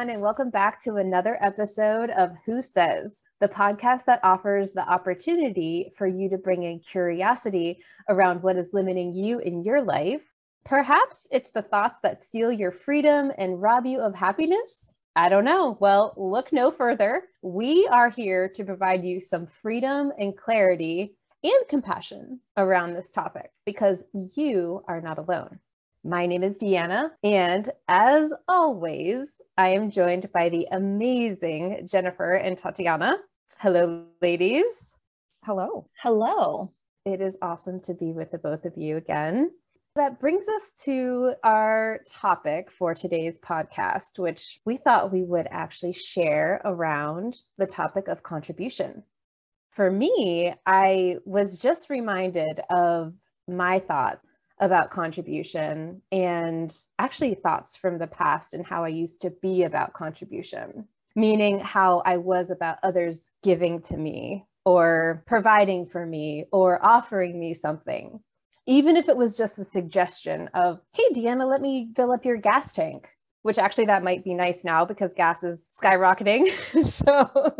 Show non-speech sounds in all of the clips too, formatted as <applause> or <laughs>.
everyone, and welcome back to another episode of Who Says, the podcast that offers the opportunity for you to bring in curiosity around what is limiting you in your life. Perhaps it's the thoughts that steal your freedom and rob you of happiness. I don't know. Well, look no further. We are here to provide you some freedom and clarity and compassion around this topic because you are not alone. My name is Deanna, and as always, I am joined by the amazing Jennifer and Tatiana. Hello, ladies. Hello. Hello. It is awesome to be with the both of you again. That brings us to our topic for today's podcast, which we thought we would actually share around the topic of contribution. For me, I was just reminded of my thoughts about contribution and actually thoughts from the past and how I used to be about contribution, meaning how I was about others giving to me or providing for me or offering me something. Even if it was just a suggestion of, hey, Deanna, let me fill up your gas tank, which actually that might be nice now because gas is skyrocketing. <laughs> so,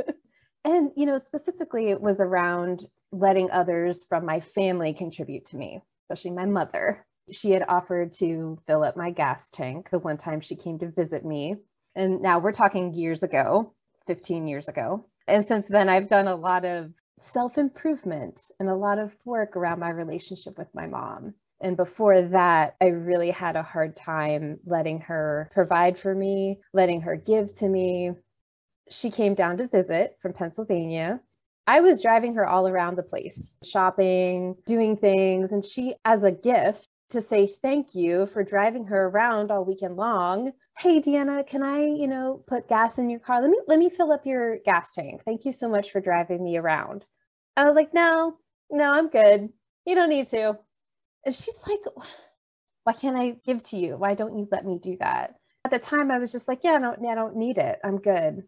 and, you know, specifically it was around letting others from my family contribute to me especially my mother. She had offered to fill up my gas tank the one time she came to visit me. And now we're talking years ago, 15 years ago. And since then, I've done a lot of self improvement and a lot of work around my relationship with my mom. And before that, I really had a hard time letting her provide for me, letting her give to me. She came down to visit from Pennsylvania I was driving her all around the place, shopping, doing things. And she, as a gift to say thank you for driving her around all weekend long, hey Deanna, can I, you know, put gas in your car? Let me let me fill up your gas tank. Thank you so much for driving me around. I was like, no, no, I'm good. You don't need to. And she's like, why can't I give to you? Why don't you let me do that? At the time, I was just like, yeah, I don't, I don't need it. I'm good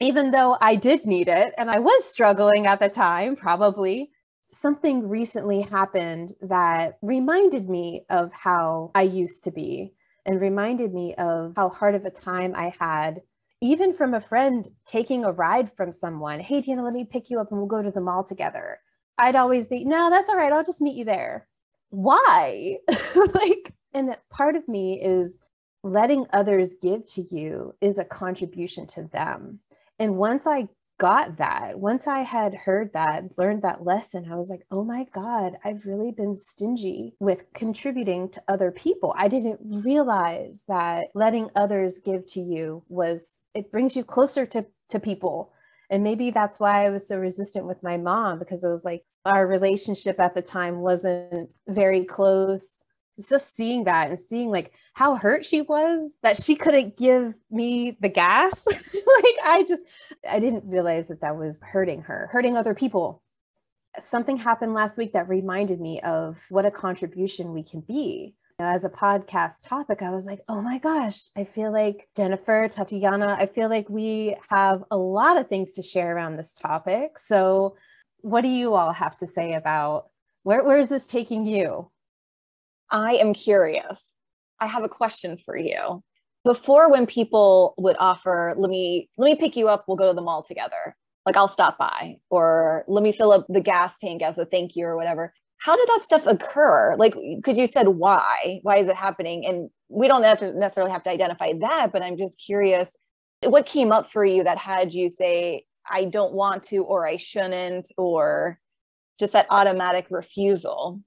even though I did need it and I was struggling at the time, probably, something recently happened that reminded me of how I used to be and reminded me of how hard of a time I had, even from a friend taking a ride from someone. Hey, Tina, let me pick you up and we'll go to the mall together. I'd always be, no, that's all right. I'll just meet you there. Why? <laughs> like, and part of me is letting others give to you is a contribution to them and once I got that, once I had heard that, learned that lesson, I was like, oh my God, I've really been stingy with contributing to other people. I didn't realize that letting others give to you was, it brings you closer to, to people. And maybe that's why I was so resistant with my mom because it was like our relationship at the time wasn't very close just seeing that and seeing like how hurt she was that she couldn't give me the gas <laughs> like i just i didn't realize that that was hurting her hurting other people something happened last week that reminded me of what a contribution we can be as a podcast topic, I was like, oh my gosh, I feel like Jennifer, Tatiana, I feel like we have a lot of things to share around this topic. So, what do you all have to say about where, where is this taking you? I am curious. I have a question for you. Before when people would offer, let me let me pick you up, we'll go to the mall together. Like I'll stop by or let me fill up the gas tank as a thank you or whatever. How did that stuff occur? Like cuz you said why? Why is it happening? And we don't have to necessarily have to identify that, but I'm just curious what came up for you that had you say I don't want to or I shouldn't or just that automatic refusal?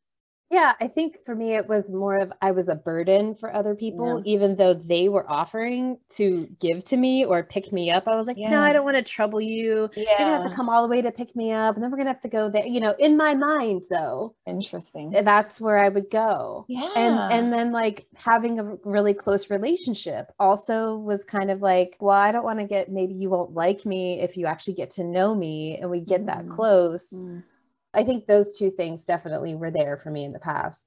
Yeah, I think for me, it was more of I was a burden for other people, yeah. even though they were offering to give to me or pick me up. I was like, yeah. no, I don't want to trouble you. Yeah. You're gonna have to come all the way to pick me up, and then we're gonna have to go there. You know, in my mind, though. Interesting. That's where I would go. Yeah. And and then like having a really close relationship also was kind of like, well, I don't want to get maybe you won't like me if you actually get to know me and we get mm. that close. Mm I think those two things definitely were there for me in the past.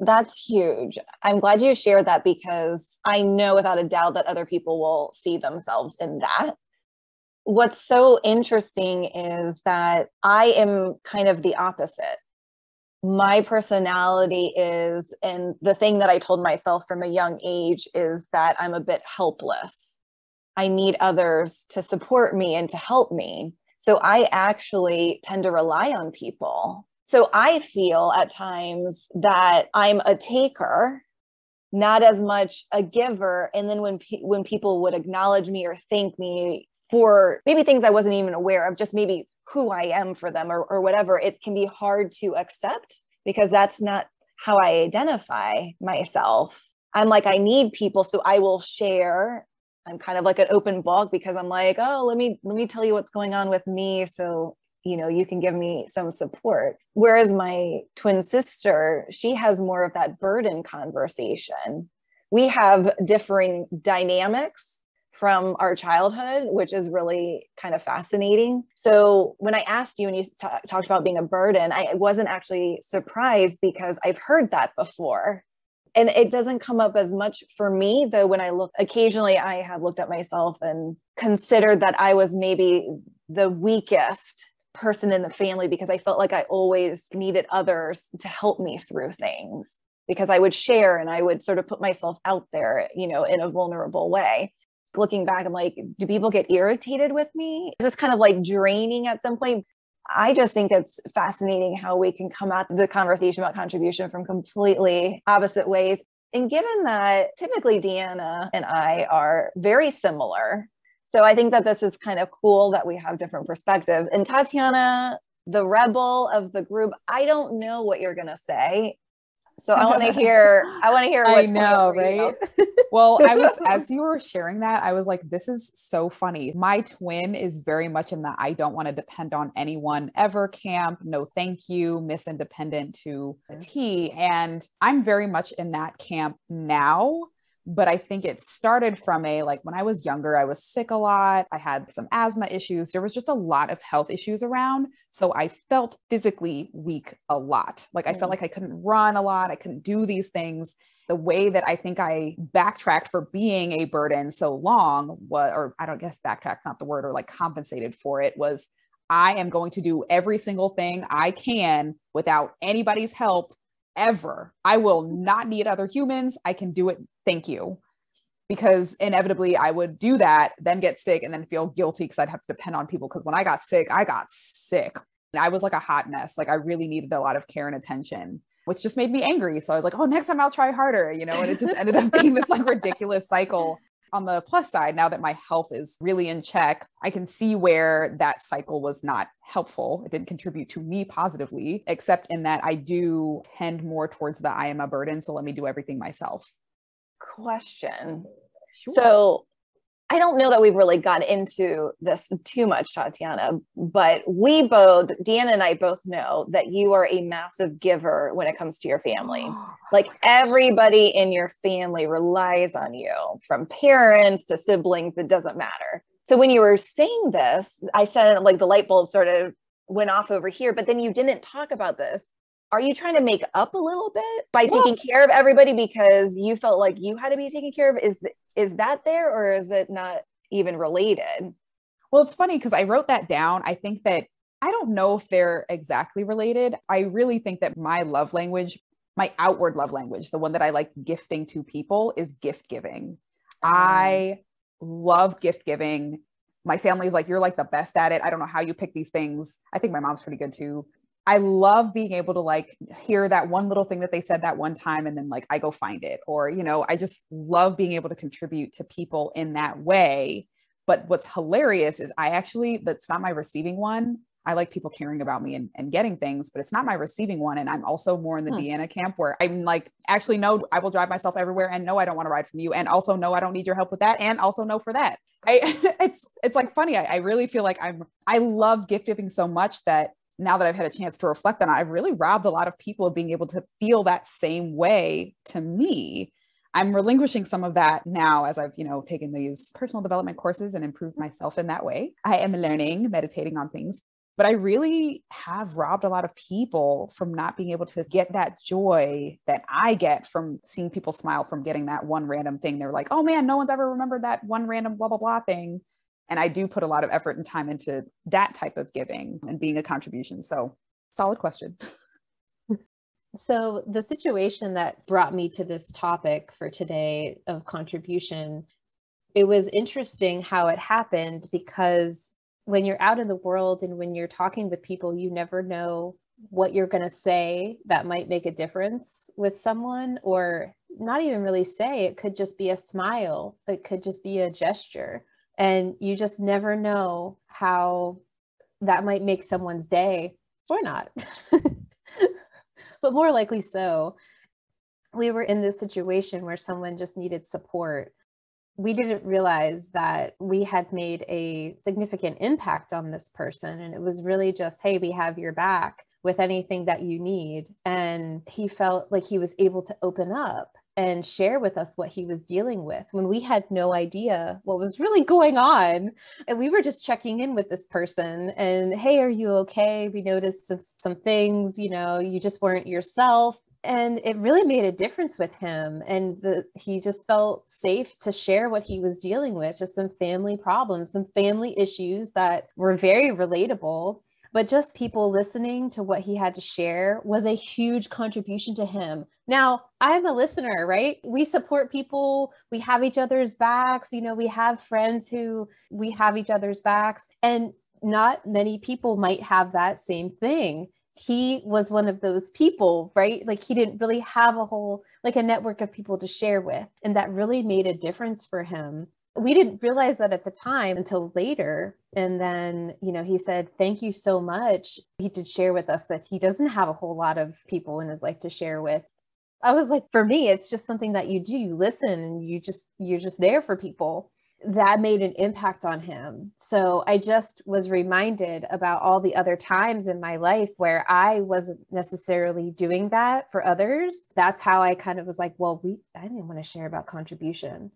That's huge. I'm glad you shared that because I know without a doubt that other people will see themselves in that. What's so interesting is that I am kind of the opposite. My personality is, and the thing that I told myself from a young age is that I'm a bit helpless. I need others to support me and to help me. So I actually tend to rely on people. So I feel at times that I'm a taker, not as much a giver. And then when pe- when people would acknowledge me or thank me for maybe things I wasn't even aware of, just maybe who I am for them or, or whatever, it can be hard to accept because that's not how I identify myself. I'm like, I need people, so I will share. I'm kind of like an open book because I'm like, oh, let me let me tell you what's going on with me, so you know you can give me some support. Whereas my twin sister, she has more of that burden conversation. We have differing dynamics from our childhood, which is really kind of fascinating. So, when I asked you and you t- talked about being a burden, I wasn't actually surprised because I've heard that before. And it doesn't come up as much for me, though, when I look occasionally, I have looked at myself and considered that I was maybe the weakest person in the family because I felt like I always needed others to help me through things because I would share and I would sort of put myself out there, you know, in a vulnerable way looking back, I'm like, do people get irritated with me? Is this kind of like draining at some point? I just think it's fascinating how we can come at the conversation about contribution from completely opposite ways. And given that typically Deanna and I are very similar, so I think that this is kind of cool that we have different perspectives. And Tatiana, the rebel of the group, I don't know what you're going to say. So I want to <laughs> hear. I want to hear. I know, right? <laughs> well, I was <laughs> as you were sharing that, I was like, "This is so funny." My twin is very much in the "I don't want to depend on anyone ever" camp. No, thank you, Miss Independent to a T, and I'm very much in that camp now but I think it started from a like when I was younger, I was sick a lot. I had some asthma issues. There was just a lot of health issues around. So I felt physically weak a lot. Like I felt mm. like I couldn't run a lot. I couldn't do these things. The way that I think I backtracked for being a burden so long was, or I don't guess backtrack's not the word, or like compensated for it was I am going to do every single thing I can without anybody's help ever. I will not need other humans. I can do it. Thank you. Because inevitably I would do that, then get sick, and then feel guilty because I'd have to depend on people. Because when I got sick, I got sick. And I was like a hot mess. Like I really needed a lot of care and attention, which just made me angry. So I was like, oh, next time I'll try harder, you know, and it just ended up <laughs> being this like ridiculous cycle on the plus side, now that my health is really in check, I can see where that cycle was not helpful. It didn't contribute to me positively, except in that I do tend more towards the I am a burden. So let me do everything myself. Question. Sure. So I don't know that we've really got into this too much, Tatiana, but we both, Deanna and I both know that you are a massive giver when it comes to your family. <gasps> like everybody in your family relies on you, from parents to siblings, it doesn't matter. So when you were saying this, I said like the light bulb sort of went off over here, but then you didn't talk about this are you trying to make up a little bit by well, taking care of everybody because you felt like you had to be taken care of? Is is that there or is it not even related? Well it's funny because i wrote that down. I think that i don't know if they're exactly related. I really think that my love language my outward love language the one that i like gifting to people is gift giving. Um, i love gift giving. My family's like you're like the best at it. I don't know how you pick these things. I think my mom's pretty good too I love being able to like hear that one little thing that they said that one time and then like I go find it. Or, you know, I just love being able to contribute to people in that way. But what's hilarious is I actually, that's not my receiving one. I like people caring about me and, and getting things, but it's not my receiving one. And I'm also more in the hmm. Deanna camp where I'm like, actually, no, I will drive myself everywhere. And no, I don't want to ride from you. And also, no, I don't need your help with that. And also, no, for that. I, <laughs> it's, it's like funny. I, I really feel like I'm, I love gift giving so much that now that I've had a chance to reflect on it, I've really robbed a lot of people of being able to feel that same way to me. I'm relinquishing some of that now as I've, you know, taken these personal development courses and improved myself in that way. I am learning, meditating on things, but I really have robbed a lot of people from not being able to get that joy that I get from seeing people smile from getting that one random thing. They're like, oh man, no one's ever remembered that one random blah, blah, blah thing. And I do put a lot of effort and time into that type of giving and being a contribution. So, solid question. <laughs> So, the situation that brought me to this topic for today of contribution it was interesting how it happened because when you're out in the world and when you're talking with people, you never know what you're going to say that might make a difference with someone or not even really say it could just be a smile it could just be a gesture and you just never know how that might make someone's day or not. <laughs> But more likely so we were in this situation where someone just needed support. We didn't realize that we had made a significant impact on this person. And it was really just hey we have your back with anything that you need. And he felt like he was able to open up and share with us what he was dealing with when we had no idea what was really going on. And we were just checking in with this person and, hey, are you okay? We noticed some, some things, you know, you just weren't yourself. And it really made a difference with him. And the, he just felt safe to share what he was dealing with, just some family problems, some family issues that were very relatable but just people listening to what he had to share was a huge contribution to him. Now, I'm a listener, right? We support people, we have each other's backs, you know, we have friends who we have each other's backs, and not many people might have that same thing. He was one of those people, right? Like he didn't really have a whole like a network of people to share with, and that really made a difference for him we didn't realize that at the time until later. And then, you know, he said, Thank you so much. He did share with us that he doesn't have a whole lot of people in his life to share with. I was like, for me, it's just something that you do. You listen and you just, you're just there for people. That made an impact on him. So I just was reminded about all the other times in my life where I wasn't necessarily doing that for others. That's how I kind of was like, well, we, I didn't want to share about contribution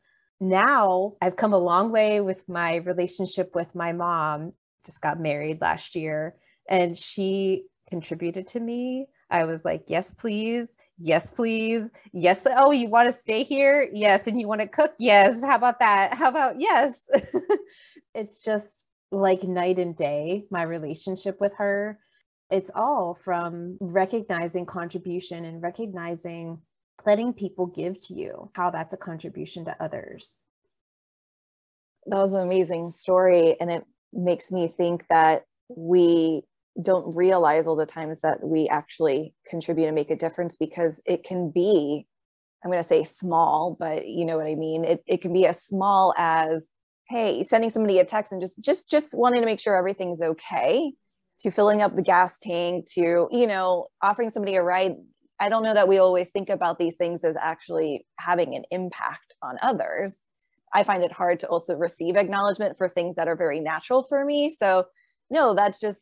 now I've come a long way with my relationship with my mom. Just got married last year and she contributed to me. I was like, yes, please. Yes, please. Yes. Oh, you want to stay here? Yes. And you want to cook? Yes. How about that? How about yes? <laughs> it's just like night and day, my relationship with her. It's all from recognizing contribution and recognizing letting people give to you, how that's a contribution to others. That was an amazing story. And it makes me think that we don't realize all the times that we actually contribute and make a difference because it can be, I'm going to say small, but you know what I mean? It, it can be as small as, hey, sending somebody a text and just just just wanting to make sure everything's okay to filling up the gas tank to you know offering somebody a ride I don't know that we always think about these things as actually having an impact on others. I find it hard to also receive acknowledgement for things that are very natural for me. So, no, that's just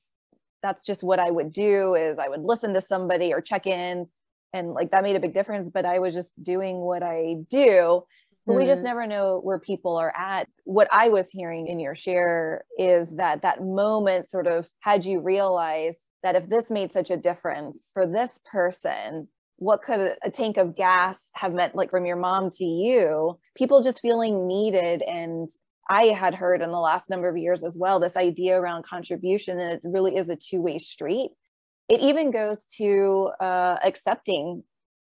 that's just what I would do is I would listen to somebody or check in and like that made a big difference, but I was just doing what I do. But mm-hmm. we just mm-hmm. never know where people are at. What I was hearing in your share is that that moment sort of had you realize that if this made such a difference for this person, what could a tank of gas have meant like from your mom to you? People just feeling needed and I had heard in the last number of years as well this idea around contribution, and it really is a two way street. It even goes to uh, accepting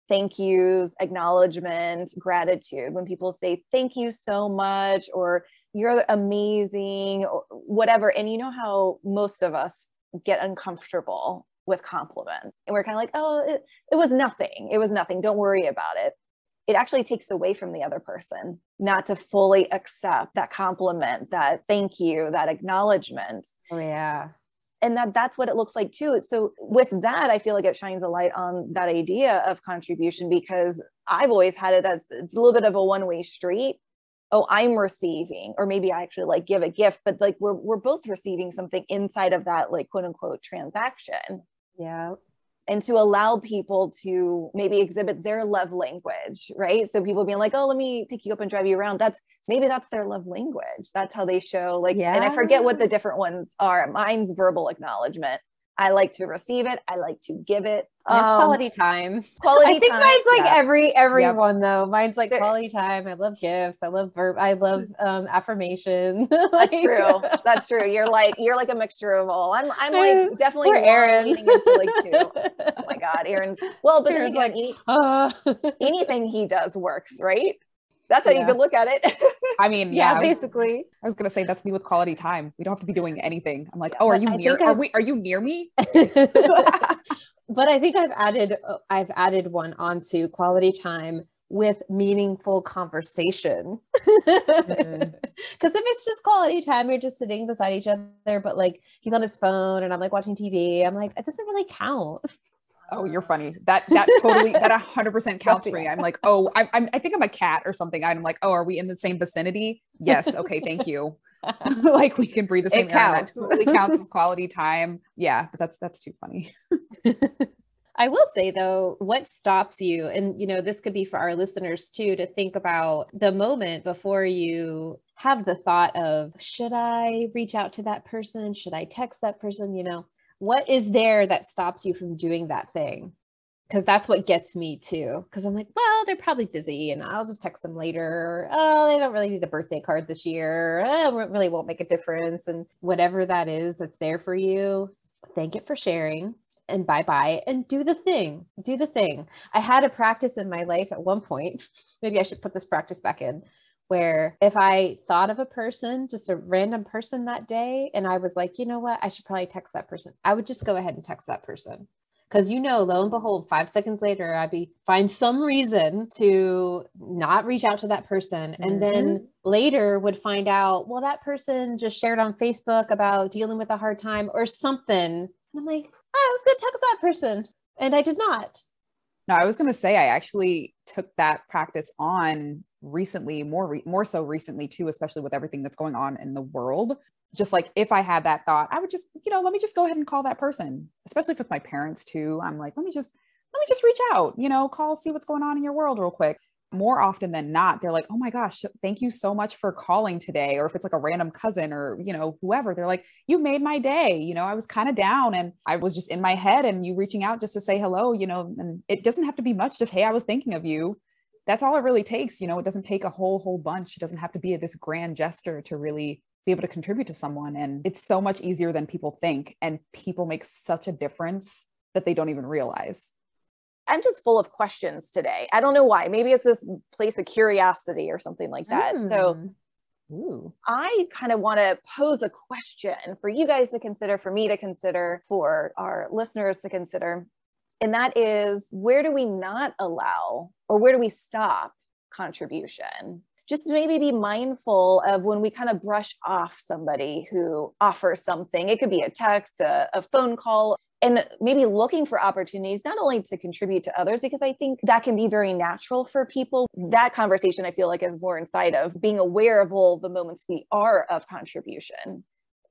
thank yous, acknowledgement, gratitude. When people say, thank you so much, or you're amazing, or whatever. And you know how most of us get uncomfortable with compliments. And we're kind of like, oh, it, it was nothing. It was nothing. Don't worry about it. It actually takes away from the other person not to fully accept that compliment, that thank you, that acknowledgement. Oh, yeah. And that that's what it looks like too. So with that, I feel like it shines a light on that idea of contribution because I've always had it as it's a little bit of a one-way street oh i'm receiving or maybe i actually like give a gift but like we're we're both receiving something inside of that like quote unquote transaction. Yeah. And to allow people to maybe exhibit their love language right? So people being like oh let me pick you up and drive you around. That's maybe that's their love language. That's how they show like yeah. and i forget what the different ones are. Mine's verbal acknowledgement I like to receive it. I like to give it. Um, it's quality time. Quality I think time. mine's like yeah. every everyone yep. though. Mine's like quality time. I love gifts. I love verb. I love um, affirmation. <laughs> like, That's true. <laughs> That's true. You're like you're like a mixture of all. I'm I'm like definitely Aaron leaning into like two. <laughs> Oh my god, Aaron. Well, but Aaron's then again, like, any, uh. anything he does works, right? That's how yeah. you could look at it. I mean, yeah, yeah, I was, basically. I was gonna say that's me with quality time. We don't have to be doing anything. I'm like, oh, are you I near? Are I've- we? Are you near me? <laughs> but I think I've added I've added one onto quality time with meaningful conversation. <laughs> Mm-hmm. Because if it's just quality time, you're just sitting beside each other, but like he's on his phone and I'm like watching TV. I'm like, it doesn't really count. Oh, you're funny. That that totally that <laughs> hundred percent counts for me. I'm like, oh, I'm, I'm I think I'm a cat or something. I'm like, oh, are we in the same vicinity? Yes. Okay. Thank you. <laughs> <laughs> like we can breathe the It same air. and That totally counts as quality time. Yeah, but that's that's too funny. I will say though, what stops you, and you know, this could be for our listeners too, to think about the moment before you have the thought of, should I reach out to that person? Should I text that person? You know, what is there that stops you from doing that thing? Because that's what gets me too. Because I'm like, well, they're probably busy and I'll just text them later. Oh, they don't really need a birthday card this year. Oh, it really won't make a difference. And whatever that is that's there for you, thank it for sharing and bye bye and do the thing. Do the thing. I had a practice in my life at one point. <laughs> Maybe I should put this practice back in where if I thought of a person, just a random person that day, and I was like, you know what, I should probably text that person, I would just go ahead and text that person. Because you know, lo and behold, five seconds later, I'd be find some reason to not reach out to that person. And mm-hmm. then later would find out, well, that person just shared on Facebook about dealing with a hard time or something. And I'm like, oh, I was gonna text that person. And I did not. No, I was going to say I actually took that practice on recently, more re- more so recently too, especially with everything that's going on in the world. Just like if I had that thought, I would just, you know, let me just go ahead and call that person. Especially with my parents too. I'm like, let me just let me just reach out, you know, call, see what's going on in your world real quick. More often than not, they're like, "Oh my gosh, thank you so much for calling today." Or if it's like a random cousin or, you know, whoever, they're like, "You made my day." You know, I was kind of down and I was just in my head and you reaching out just to say hello, you know, and it doesn't have to be much, just, "Hey, I was thinking of you." that's all it really takes. You know, it doesn't take a whole, whole bunch. It doesn't have to be this grand gesture to really be able to contribute to someone. And it's so much easier than people think. And people make such a difference that they don't even realize. I'm just full of questions today. I don't know why. Maybe it's this place of curiosity or something like that. So Mm. Ooh. I kind of want to pose a question for you guys to consider, for me to consider, for our listeners to consider. And that is where do we not allow or where do we stop contribution? Just maybe be mindful of when we kind of brush off somebody who offers something. It could be a text, a, a phone call, and maybe looking for opportunities not only to contribute to others because i think that can be very natural for people. That conversation i feel like is more inside of being aware of all the moments we are of contribution.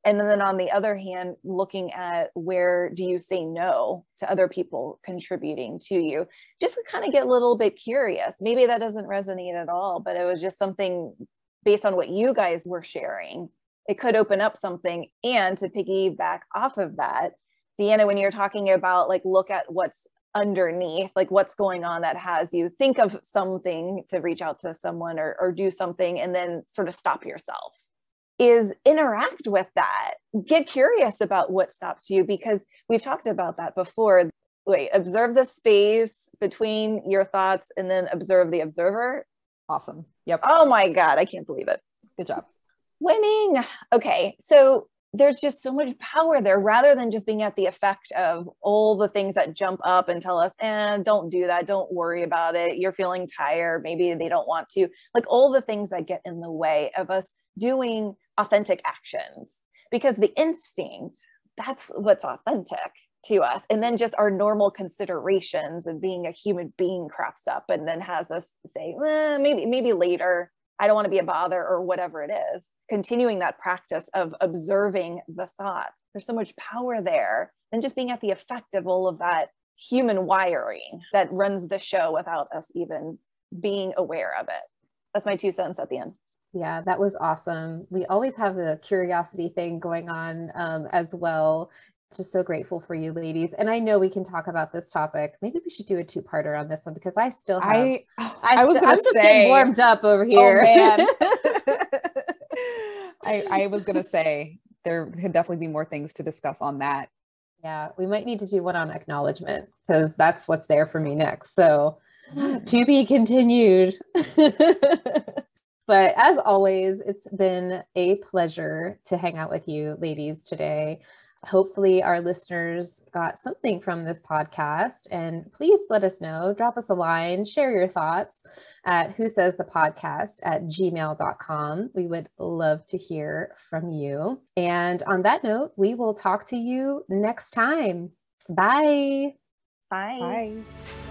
And then on the other hand looking at where do you say no to other people contributing to you? Just to kind of get a little bit curious. Maybe that doesn't resonate at all but it was just something based on what you guys were sharing. It could open up something and to piggyback off of that Deanna, when you're talking about like look at what's underneath, like what's going on that has you think of something to reach out to someone or, or do something and then sort of stop yourself, is interact with that. Get curious about what stops you because we've talked about that before. Wait, observe the space between your thoughts and then observe the observer. Awesome. Yep. Oh my God, I can't believe it. Good job. Winning. Okay. So there's just so much power there rather than just being at the effect of all the things that jump up and tell us, and eh, don't do that. Don't worry about it. You're feeling tired. Maybe they don't want to. Like all the things that get in the way of us doing authentic actions because the instinct, that's what's authentic to us. And then just our normal considerations and being a human being crops up and then has us say, eh, maybe, maybe later. I don't want to be a bother or whatever it is. Continuing that practice of observing the thought. There's so much power there than just being at the effect of all of that human wiring that runs the show without us even being aware of it. That's my two cents at the end. Yeah, that was awesome. We always have the curiosity thing going on um, as well. Just so grateful for you, ladies. And I know we can talk about this topic. Maybe we should do a two-parter on this one because I still have. I oh, I, I was st- I'm just say getting warmed up over oh, here. man. <laughs> I, I was gonna say there could definitely be more things to discuss on that. yeah, we might need to do one on acknowledgement because that's what's there for me next. So mm. to be continued. <laughs> But as always, it's been a pleasure to hang out with you ladies today. Hopefully, our listeners got something from this podcast. And please let us know. Drop us a line, share your thoughts at who says the podcast at gmail.com. We would love to hear from you. And on that note, we will talk to you next time. Bye. Bye. Bye.